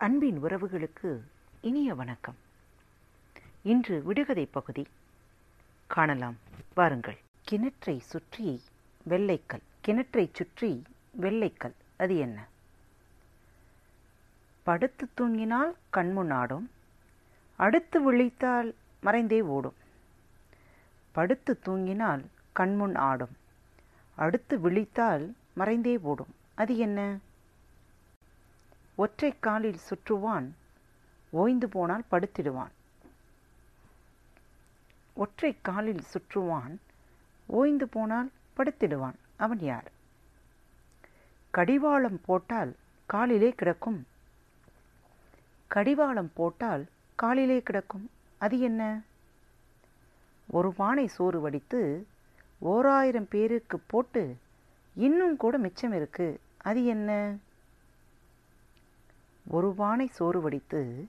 அன்பின் உறவுகளுக்கு இனிய வணக்கம். இன்று விடுகதை பகுதி காணலாம். வாருங்கள். கிணற்றை சுற்றி வெள்ளைக்கல். கிணற்றை சுற்றி வெள்ளைக்கல். அது என்ன? படுத்து தூங்கினால் கண்முன் ஆடும் அடுத்து விழித்தால் மறைந்தே ஓடும். படுத்து தூங்கினால் கண்முன் ஆடும். அடுத்து விழித்தால் மறைந்தே ஓடும். அது என்ன? ஒற்றை காலில் சுற்றுவான் ஓய்ந்து போனால் படுத்திடுவான். ஒற்றை காலில் சுற்றுவான் ஓய்ந்து போனால் படுத்திடுவான். அவன் யார்? கடிவாளம் போட்டால் காலிலே கிடக்கும். கடிவாளம் போட்டால் காலிலே கிடக்கும். அது என்ன? ஒரு பானை சோறு வடித்து ஓராயிரம் பேருக்கு போட்டு இன்னும் கூட மிச்சம் இருக்கு. அது என்ன? ஒரு பானை சோறு வடித்து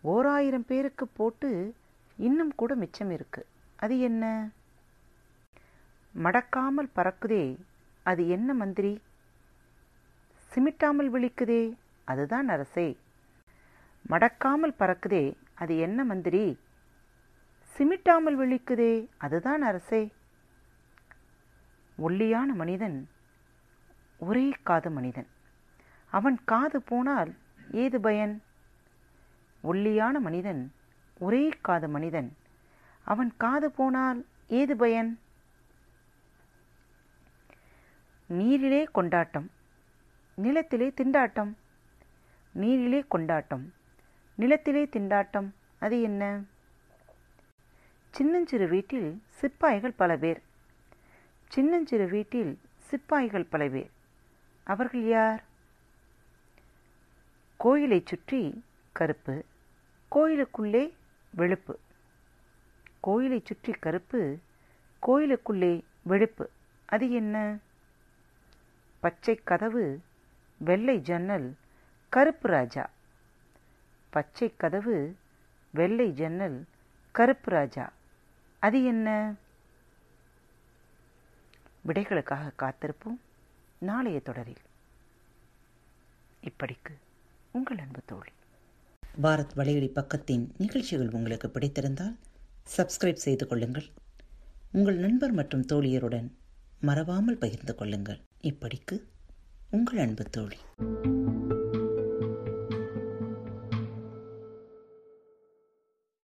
ஓராயிரம் பேருக்கு போட்டு இன்னும் கூட மிச்சம் இருக்கு. அது என்ன? மடக்காமல் பறக்குதே. அது என்ன மந்திரி? சிமிட்டாமல் விழிக்குதே. அதுதான் அரசே. மடக்காமல் பறக்குதே. அது என்ன மந்திரி? சிமிட்டாமல் விழிக்குதே. அதுதான் அரசே. ஒல்லியான மனிதன் ஒரே காது மனிதன். அவன் காது போனால் ஏது பயன்? ஒல்லியான மனிதன் ஒரே காது மனிதன். அவன் காது போனால் ஏது பயன்? நீரிலே கொண்டாட்டம் நிலத்திலே திண்டாட்டம். நீரிலே கொண்டாட்டம் நிலத்திலே திண்டாட்டம் அது என்ன? சின்னஞ்சிறு வீட்டில் சிப்பாய்கள் பல பேர். சின்னஞ்சிறு வீட்டில் சிப்பாய்கள் பல பேர். அவர்கள் யார்? கோயிலை சுற்றி கருப்பு கோயிலுக்குள்ளே வெளுப்பு. கோயிலை சுற்றி கருப்பு கோயிலுக்குள்ளே வெளுப்பு. அது என்ன? பச்சை கதவு வெள்ளை ஜன்னல் கருப்பு ராஜா. பச்சை கதவு வெள்ளை ஜன்னல் கருப்பு ராஜா. அது என்ன? விடைகளுக்காக காத்திருப்போம். நாளைய தொடரில். இப்படிக்கு. உங்கள் அன்பு தோழி. பாரத் வலையொலி பக்கத்தின் நிகழ்ச்சிகள் உங்களுக்கு பிடித்திருந்தால் சப்ஸ்கிரைப் செய்து கொள்ளுங்கள். உங்கள் நண்பர் மற்றும் தோழியருடன் மறவாமல் பகிர்ந்து கொள்ளுங்கள். இப்படிக்கு உங்கள் அன்பு தோழி.